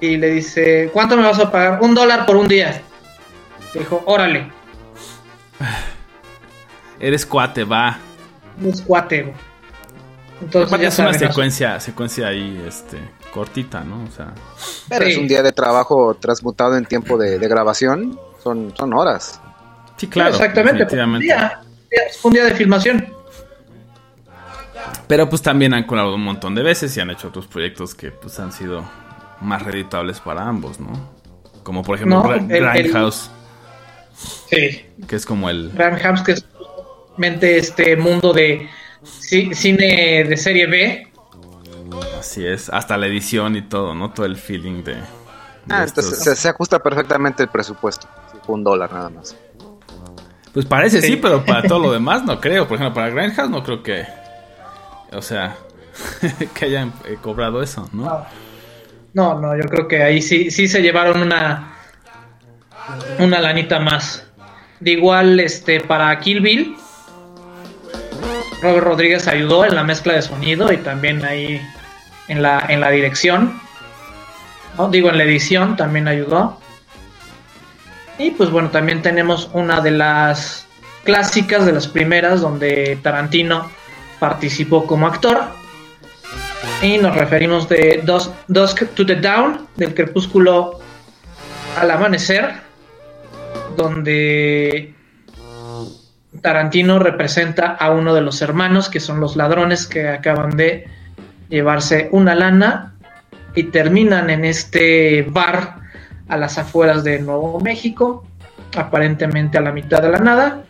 Y le dice, ¿cuánto me vas a pagar? Un dólar por un día. dijo, órale. Eres cuate, va. Eres cuate, güey. Entonces, ya es una secuencia, secuencia ahí, este, cortita, ¿no? O sea. Pero es un día de trabajo transmutado en tiempo de, grabación. Son, son horas. Sí, claro. exactamente. Un día, un día de filmación. Pero pues también han colaborado un montón de veces y han hecho otros proyectos que pues han sido más reditables para ambos, ¿no? Como por ejemplo Grindhouse. Sí. Que es como el... Grindhouse que es justamente este mundo de cine de serie B. Así es, hasta la edición y todo, ¿no? Todo el feeling de... ah, entonces se, ajusta perfectamente el presupuesto. Un dólar nada más. Pues parece sí. pero para todo lo *laughs* demás no creo. Por ejemplo, para Grindhouse no creo que... O sea, *laughs* que hayan eh, cobrado eso, ¿no? No, no, yo creo que ahí sí, sí se llevaron una... Una lanita más. De igual, este, para Kill Bill Robert Rodríguez ayudó en la mezcla de sonido y también ahí en la, en la dirección. Digo, en la edición también ayudó. Y pues bueno, también tenemos una de las clásicas, de las primeras, donde Tarantino participó como actor. Y nos referimos de Dusk to the Down, del crepúsculo al amanecer, donde Tarantino representa a uno de los hermanos que son los ladrones que acaban de llevarse una lana y terminan en este bar a las afueras de Nuevo México, aparentemente a la mitad de la nada,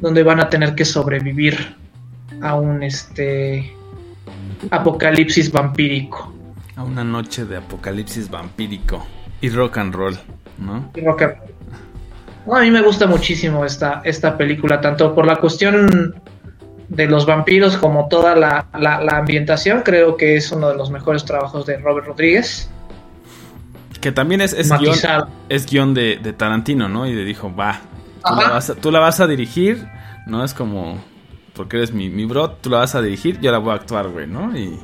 donde van a tener que sobrevivir a un este apocalipsis vampírico. A una noche de apocalipsis vampírico y rock and roll, ¿no? Y rock and roll a mí me gusta muchísimo esta, esta película, tanto por la cuestión de los vampiros como toda la, ambientación, creo que es uno de los mejores trabajos de Robert Rodríguez. Que también es, es guion, es guion de, Tarantino, ¿no? Y le dijo, va, tú la, vas a, dirigir, ¿no? Es como, porque eres mi, mi bro, tú la vas a dirigir, yo la voy a actuar, güey, ¿no? Y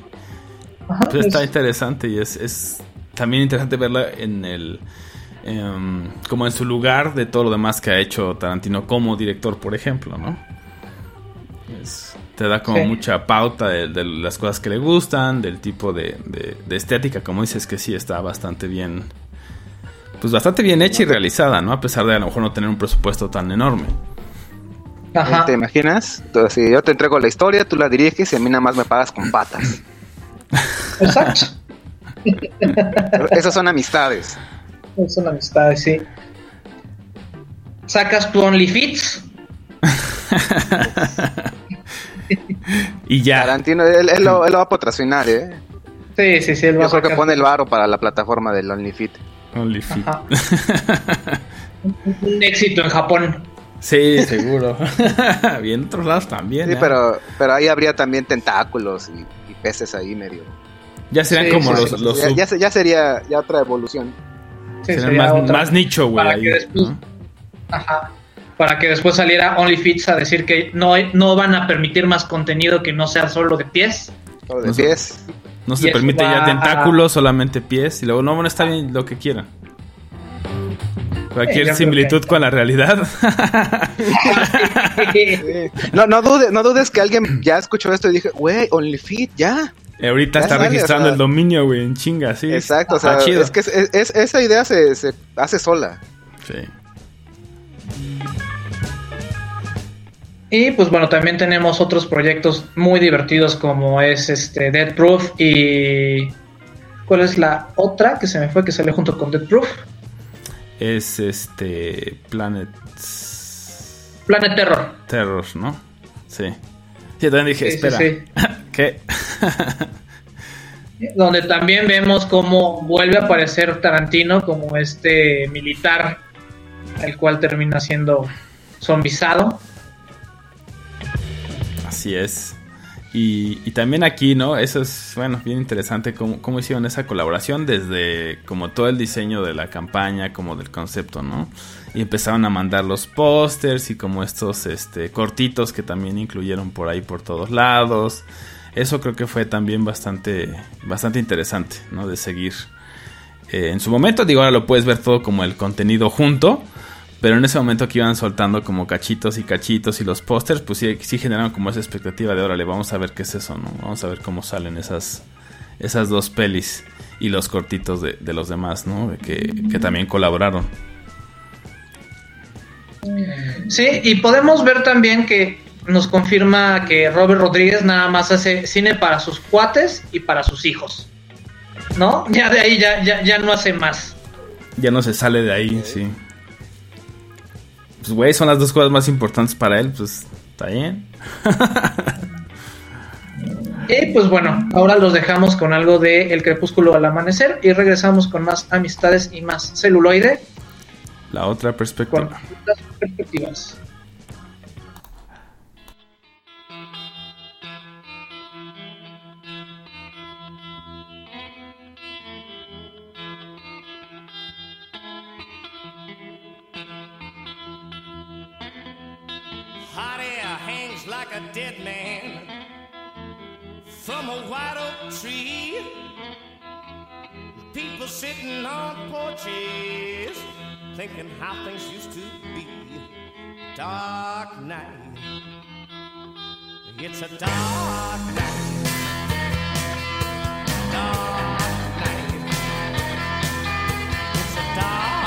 pues está interesante y es, es también interesante verla en el... Em, como en su lugar de todo lo demás que ha hecho Tarantino como director, por ejemplo, ¿no? te da como mucha pauta de, las cosas que le gustan, del tipo de, estética, como dices que sí está bastante bien, pues bastante bien hecha y realizada, ¿no? A pesar de a lo mejor no tener un presupuesto tan enorme. ¿Te imaginas? si yo te entrego la historia, tú la diriges y a mí nada más me pagas con patas. Exacto. *laughs* Esas son amistades. Esas son amistades, sí. Sacas tu OnlyFits y ya. Tarantino, él, lo, va a patrocinar, ¿eh? Sí, sí, sí. Él Yo creo que pone el varo para la plataforma del OnlyFit. OnlyFit. *laughs* Un éxito en Japón. Sí, seguro. *laughs* Bien otros lados también. Sí, ¿eh? pero, pero ahí habría también tentáculos y, peces ahí medio. Ya serían como los. los ya, ya, sería ya otra evolución. Serían más, más, nicho, güey. Ajá para que después saliera OnlyFits a decir que no, no van a permitir más contenido que no sea solo de pies. Solo de pies. No se permite ya tentáculos, solamente pies. Y luego, no, bueno, está bien lo que quieran. Cualquier similitud con la realidad. *laughs* no, no, dudes, no dudes que alguien ya escuchó esto y dije, güey, OnlyFit, ya. Ahorita está registrando el dominio, güey, en chinga, sí. Exacto, o sea, es que esa idea se, se hace sola. Sí. Y pues bueno, también tenemos otros proyectos muy divertidos como es este Dead Proof y ¿cuál es la otra que se me fue que salió junto con Dead Proof? Es este Planet Planet Terror. Terror, ¿no? Sí. Sí, también dije, espera. *laughs* ¿Qué? *laughs* Donde también vemos cómo vuelve a aparecer Tarantino como este militar, el cual termina siendo zombizado Así es. Y, también aquí, ¿no? Eso es, bueno, bien interesante cómo, hicieron esa colaboración desde como todo el diseño de la campaña, como del concepto, ¿no? Y empezaron a mandar los pósters y como estos este, cortitos que también incluyeron por ahí por todos lados. Eso creo que fue también bastante, bastante interesante, ¿no? De seguir. Eh, en su momento, digo, ahora lo puedes ver todo como el contenido junto pero en ese momento que iban soltando como cachitos y cachitos y los pósters, pues sí, sí generaron como esa expectativa de órale, vamos a ver qué es eso, ¿no? Vamos a ver cómo salen esas, esas dos pelis y los cortitos de, los demás, ¿no? Que, que también colaboraron. Sí, y podemos ver también que nos confirma que Robert Rodríguez nada más hace cine para sus cuates y para sus hijos. ¿No? Ya de ahí ya, ya, ya no hace más. Ya no se sale de ahí, sí pues, güey, son las dos cosas más importantes para él, pues, está bien. *laughs* y pues bueno, ahora los dejamos con algo de El crepúsculo al amanecer y regresamos con más amistades y más celuloide. La otra perspectiva. Con las perspectivas. like a dead man from a white oak tree. People sitting on porches thinking how things used to be. Dark night. It's a dark night. Dark night. It's a dark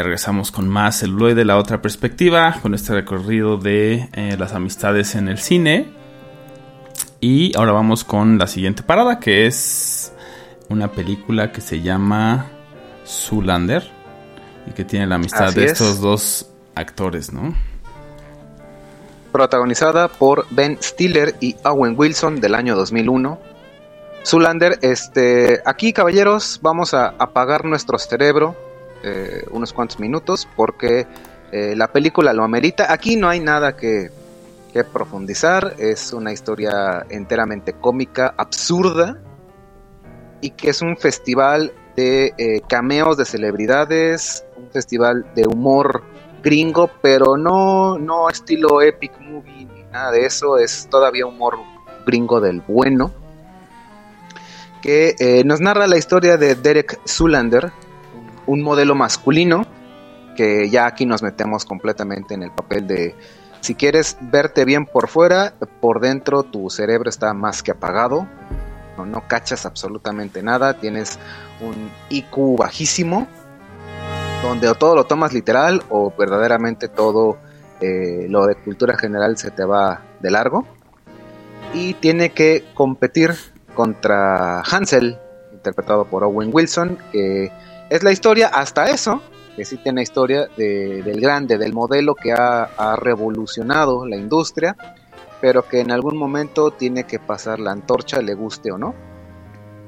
Ya regresamos con más celuloide, la otra perspectiva, con este recorrido de eh, las amistades en el cine. Y ahora vamos con la siguiente parada, que es una película que se llama Zoolander y que tiene la amistad Así de es. estos dos actores, ¿no? protagonizada por Ben Stiller y Owen Wilson del año 2001. Zoolander, este, aquí caballeros vamos a apagar nuestro cerebro eh, unos cuantos minutos porque eh, la película lo amerita. Aquí no hay nada que, profundizar, es una historia enteramente cómica, absurda y que es un festival de eh, cameos de celebridades, un festival de humor gringo, pero no, no estilo epic movie ni nada de eso, es todavía humor gringo del bueno, que nos narra la historia de Derek Zoolander, un modelo masculino, que ya aquí nos metemos completamente en el papel de, si quieres verte bien por fuera, por dentro tu cerebro está más que apagado, no, no cachas absolutamente nada, tienes un IQ bajísimo, donde o todo lo tomas literal o verdaderamente todo eh, lo de cultura general se te va de largo. Y tiene que competir contra Hansel, interpretado por Owen Wilson, que es la historia hasta eso, que sí tiene historia de- del grande, del modelo que ha, revolucionado la industria, pero que en algún momento tiene que pasar la antorcha, le guste o no,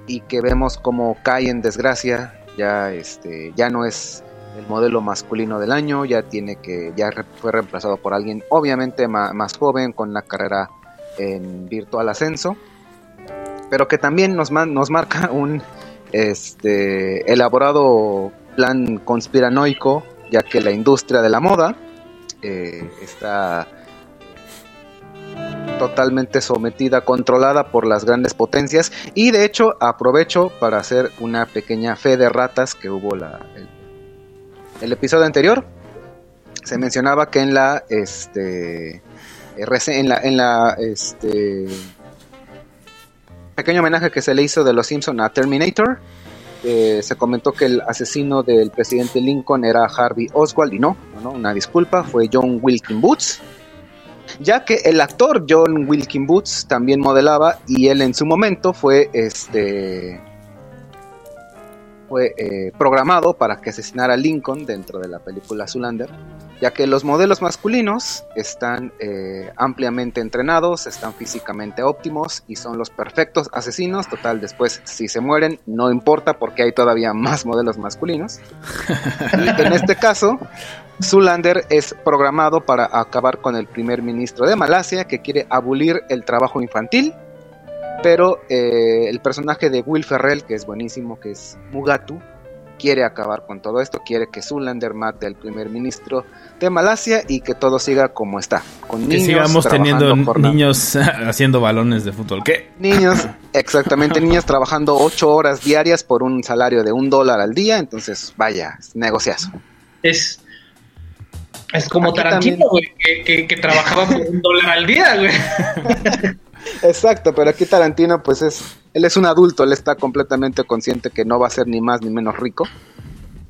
y que vemos como cae en desgracia, ya, este, ya no es el modelo masculino del año, ya tiene que, ya fue reemplazado por alguien obviamente más joven, con una carrera en virtual ascenso, pero que también nos, nos marca un este, elaborado plan conspiranoico, ya que la industria de la moda eh, está totalmente sometida, controlada por las grandes potencias y de hecho aprovecho para hacer una pequeña fe de ratas que hubo la, el, episodio anterior. Se mencionaba que en la este eh, en la en la este pequeño homenaje que se le hizo de los Simpson a Terminator se comentó que el asesino del presidente Lincoln era Harvey Oswald y no, no, no, una disculpa, fue John Wilkin Boots ya que el actor John Wilkin Boots también modelaba y él en su momento fue este fue eh, programado para que asesinara a Lincoln dentro de la película Zoolander, ya que los modelos masculinos están eh, ampliamente entrenados, están físicamente óptimos y son los perfectos asesinos. Total, después si se mueren no importa porque hay todavía más modelos masculinos. Y en este caso, Zoolander es programado para acabar con el primer ministro de Malasia que quiere abolir el trabajo infantil. Pero eh, el personaje de Will Ferrell, que es buenísimo, que es Mugatu, quiere acabar con todo esto, quiere que Zoolander mate al primer ministro de Malasia y que todo siga como está. Con Que niños sigamos teniendo niños *laughs* haciendo balones de fútbol. ¿Qué? niños *laughs* Exactamente, niñas trabajando ocho horas diarias por un salario de un dólar al día, entonces vaya, negociazo. Es, es como Aquí Tarantino, güey, que, que- que trabajaba por un dólar al día, güey. *laughs* Exacto, pero aquí Tarantino, pues es, él es un adulto, él está completamente consciente que no va a ser ni más ni menos rico.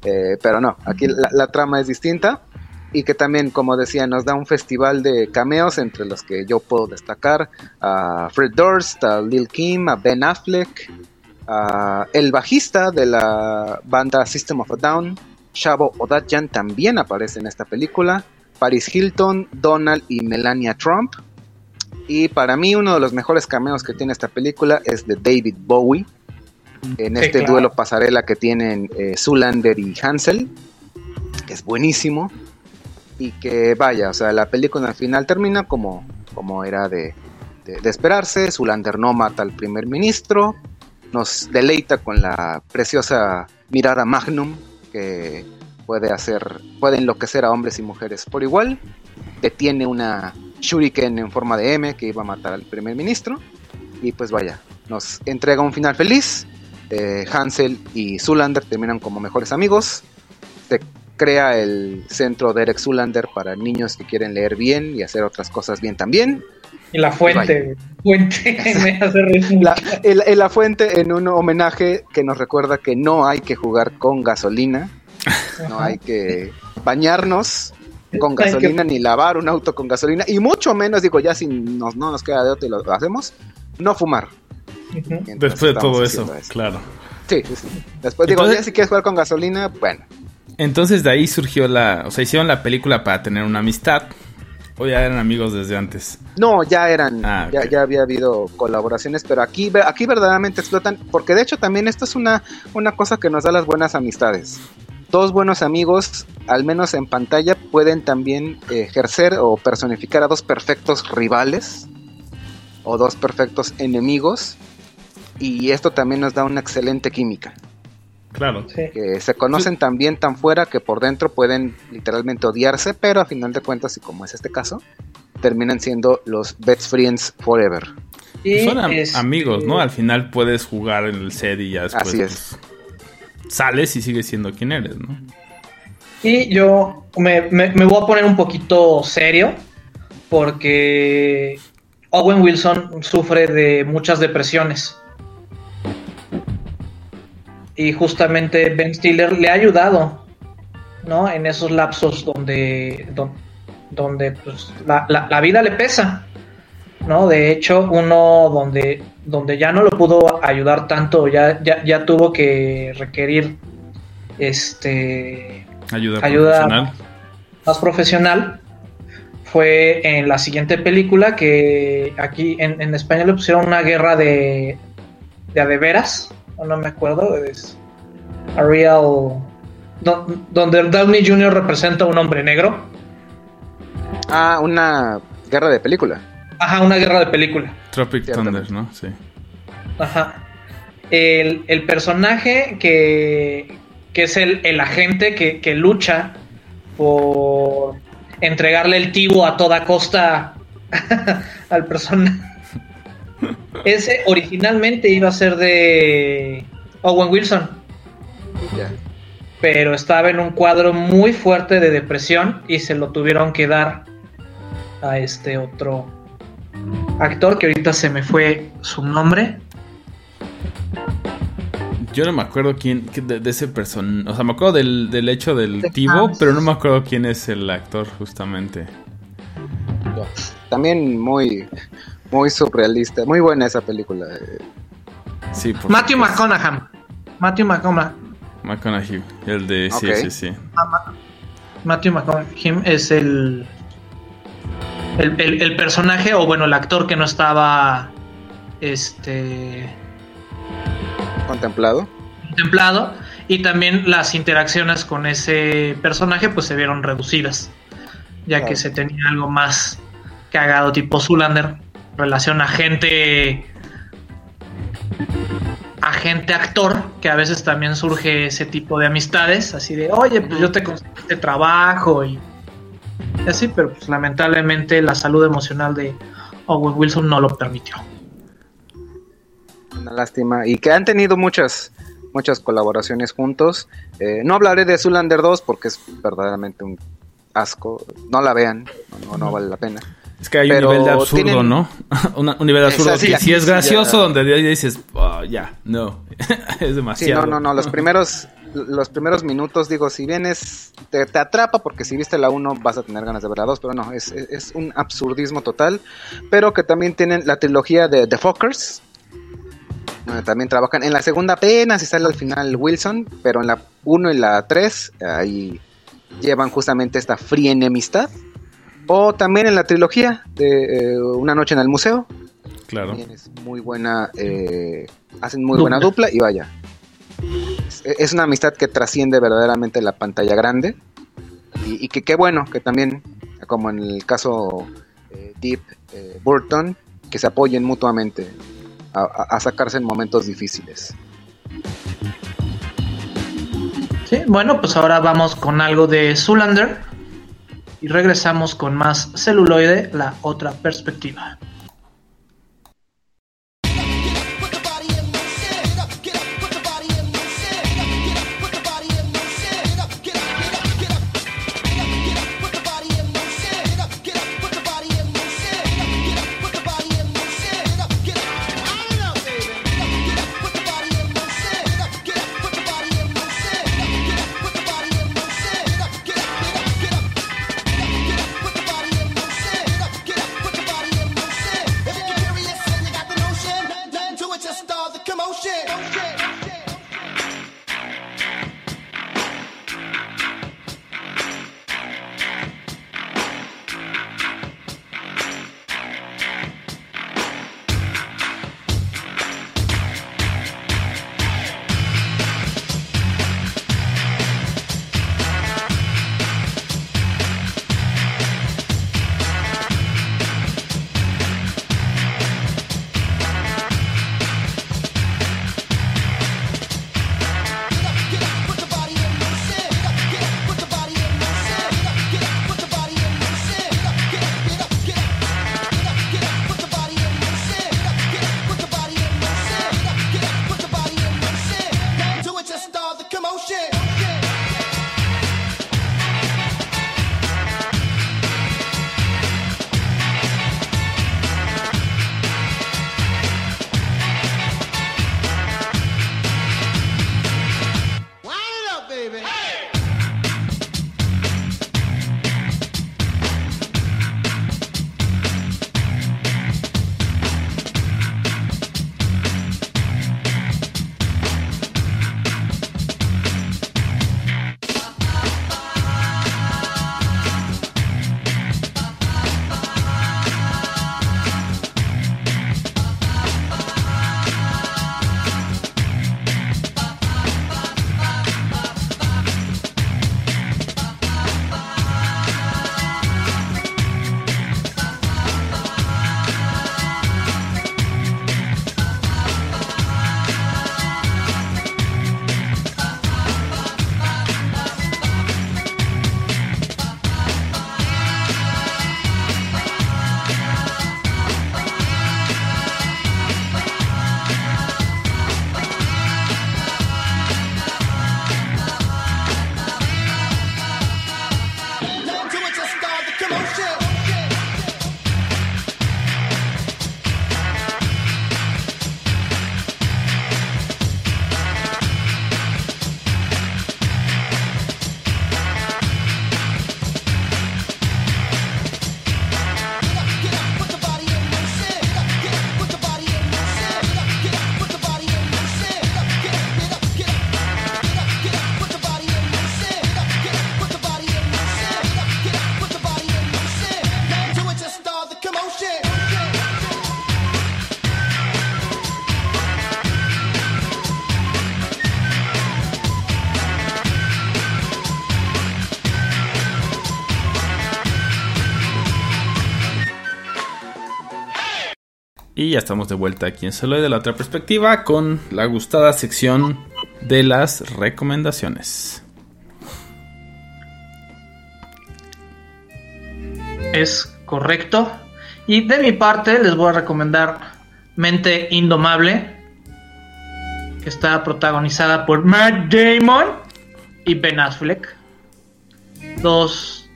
Eh, pero no, aquí la, trama es distinta y que también, como decía, nos da un festival de cameos entre los que yo puedo destacar a Fred Durst, a Lil Kim, a Ben Affleck, a el bajista de la banda System of a Down, Shavo Odadjian también aparece en esta película, Paris Hilton, Donald y Melania Trump. Y para mí uno de los mejores cameos que tiene esta película es de David Bowie. En Sí, este claro. duelo pasarela que tienen eh, Zoolander y Hansel, que es buenísimo. Y que vaya, o sea, la película al final termina como, como era de, de- de esperarse. Zoolander no mata al primer ministro. Nos deleita con la preciosa mirada Magnum que puede hacer, puede enloquecer a hombres y mujeres por igual. Detiene una shuriken en forma de M que iba a matar al primer ministro. Y pues vaya, nos entrega un final feliz. Eh, Hansel y Zoolander terminan como mejores amigos. Se crea el centro Derek Zoolander para niños que quieren leer bien y hacer otras cosas bien también. Y la fuente, fuente me hace reír. La, el- el- la fuente en un homenaje que nos recuerda que no hay que jugar con gasolina, no hay que bañarnos *laughs* con gasolina ni lavar un auto con gasolina y mucho menos, digo, ya si nos, no nos queda de otro y lo hacemos, no fumar. Después de todo eso, claro. Sí, sí, sí. Después digo, Entonces- ya si quieres jugar con gasolina, bueno. Entonces de ahí surgió la... O sea, hicieron la película para tener una amistad. O ya eran amigos desde antes. No, ya eran, Ah, ya, ya había habido colaboraciones, pero aquí, aquí verdaderamente explotan, porque de hecho también esto es una, una cosa que nos da las buenas amistades. Dos buenos amigos, al menos en pantalla, pueden también ejercer o personificar a dos perfectos rivales o dos perfectos enemigos, y esto también nos da una excelente química. Claro. Sí. que se conocen tan bien tan fuera que por dentro pueden literalmente odiarse, pero a final de cuentas, y como es este caso, terminan siendo los best friends forever. Y, Son am- este, amigos, ¿no? Al final puedes jugar en el set y ya después Así es. Sales y sigues siendo quien eres, ¿no? Y yo me, me- voy a poner un poquito serio porque Owen Wilson sufre de muchas depresiones. Y justamente Ben Stiller le ha ayudado, ¿no? En esos lapsos donde, don- donde pues, la vida le pesa, ¿no? De hecho, uno donde, donde ya no lo pudo ayudar tanto, ya, ya, ya tuvo que requerir este Ayuda, Ayuda. profesional. más profesional fue en la siguiente película que aquí en, en España le pusieron una guerra de de a de veras o no me acuerdo es a real don- donde Downey Jr. representa a un hombre negro Ah, una guerra de película. Ajá una guerra de película Tropic. Thunder, ¿no? Sí. Ajá. El, el personaje que, que es el, el agente que, que lucha por entregarle el tibo a toda costa *laughs* al personaje. *laughs* Ese originalmente iba a ser de Owen Wilson, Ya. pero estaba en un cuadro muy fuerte de depresión y se lo tuvieron que dar a este otro actor que ahorita se me fue su nombre. Yo no me acuerdo quién de, de ese personaje. O sea, me acuerdo del, del hecho del De Hans. pero no me acuerdo quién es el actor, justamente. También muy, muy surrealista. Muy buena esa película. eh. Sí, por Matthew supuesto. McConaughey. Matthew McConaughey. McConaughey. El de. Sí, Ok. sí, sí. Matthew McConaughey es el, el, el- el personaje, o bueno, el actor que no estaba este Contemplado. contemplado. Y también las interacciones con ese personaje pues se vieron reducidas. Ya que se tenía algo más cagado tipo Zulander. Relación agente. Agente actor, que a veces también surge ese tipo de amistades, así de, oye, pues yo te conseguí este trabajo y, y así, pero pues lamentablemente la salud emocional de Owen Wilson no lo permitió. una lástima. Y que han tenido muchas, muchas colaboraciones juntos. Eh, no hablaré de Zulander 2 porque es verdaderamente un asco. No la vean, no, no vale la pena. Es que hay Pero un nivel de absurdo, tienen- ¿no? *laughs* Una- un nivel de absurdo así, que sí es sí ya- gracioso, donde dices, "Ah, ya, no, *laughs* es Sí, demasiado. no, no, no, los primeros, los primeros minutos, digo, si bien es, te, te atrapa, porque si viste la 1 vas a tener ganas de ver la 2, pero no, es, es- es un absurdismo total, pero que también tienen la trilogía de The Fockers, donde también trabajan, en la segunda apenas y sale al final Wilson, pero en la 1 y la 3, ahí llevan justamente esta fría enemistad, o también en la trilogía de eh, Una noche en el museo, Claro. también es muy buena, eh, hacen muy Dupla. buena dupla y vaya. Es, es una amistad que trasciende verdaderamente la pantalla grande y, y que qué bueno que también, como en el caso eh, Deep eh, Burton, que se apoyen mutuamente a, a- a sacarse en momentos difíciles. Sí, bueno, pues ahora vamos con algo de Zulander y regresamos con más celuloide, la otra perspectiva. Ya estamos de vuelta aquí en Celuloide de la otra perspectiva con la gustada sección de las recomendaciones. Es correcto. Y de mi parte les voy a recomendar Mente Indomable, que está protagonizada por Matt Damon y Ben Affleck. Dos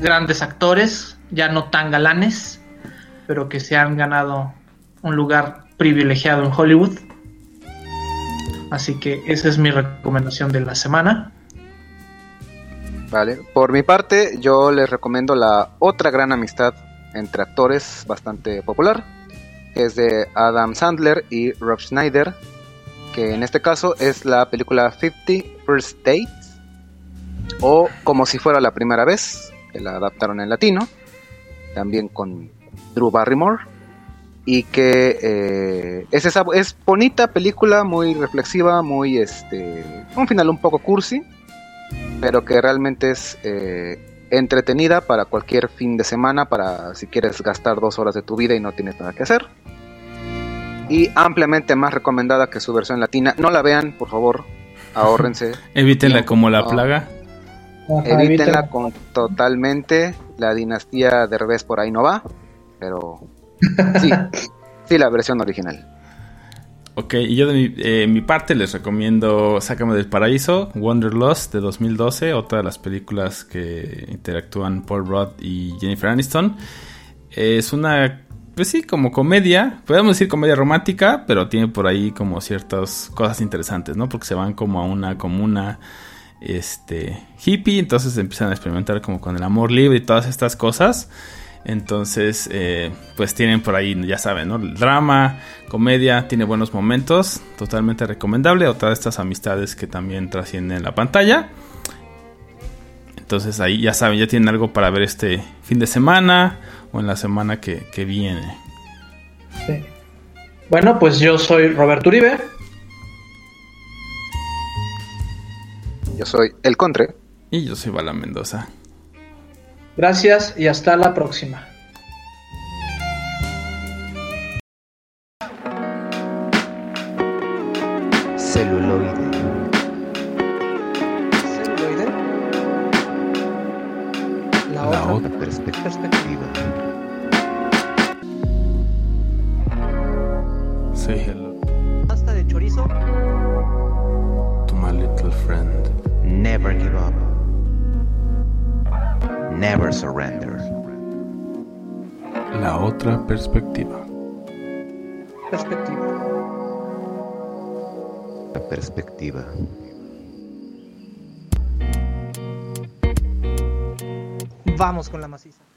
grandes actores, ya no tan galanes, pero que se han ganado un lugar privilegiado en Hollywood. Así que esa es mi recomendación de la semana. Vale, por mi parte yo les recomiendo la otra gran amistad entre actores bastante popular, que es de Adam Sandler y Rob Schneider, que en este caso es la película 50 First Dates, o como si fuera la primera vez, que la adaptaron en latino, también con Drew Barrymore, y que eh, es esa es bonita película, muy reflexiva, muy este, un final un poco cursi, pero que realmente es eh, entretenida para cualquier fin de semana, para si quieres gastar dos horas de tu vida y no tienes nada que hacer. Y ampliamente más recomendada que su versión latina. No la vean, por favor, ahórrense. *laughs* Evítenla como la No. plaga. Evítenla con totalmente. La dinastía de revés por ahí no va, pero sí, *laughs* sí la versión original. Ok, y yo de mi, eh, mi parte les recomiendo Sácame del Paraíso, Wanderlust de 2012, otra de las películas que interactúan Paul Rudd y Jennifer Aniston. Es una, pues sí, como comedia, podemos decir comedia romántica, pero tiene por ahí como ciertas cosas interesantes, ¿no? Porque se van como a una comuna este, hippie, entonces empiezan a experimentar como con el amor libre y todas estas cosas. Entonces, eh, pues tienen por ahí, ya saben, ¿no? Drama, comedia, tiene buenos momentos, totalmente recomendable. Otra de estas amistades que también trascienden la pantalla. Entonces ahí ya saben, ya tienen algo para ver este fin de semana o en la semana que, que viene. Sí. Bueno, pues yo soy Roberto Uribe. Yo soy El Contre. Y yo soy Bala Mendoza. Gracias y hasta la próxima. Vamos con la maciza.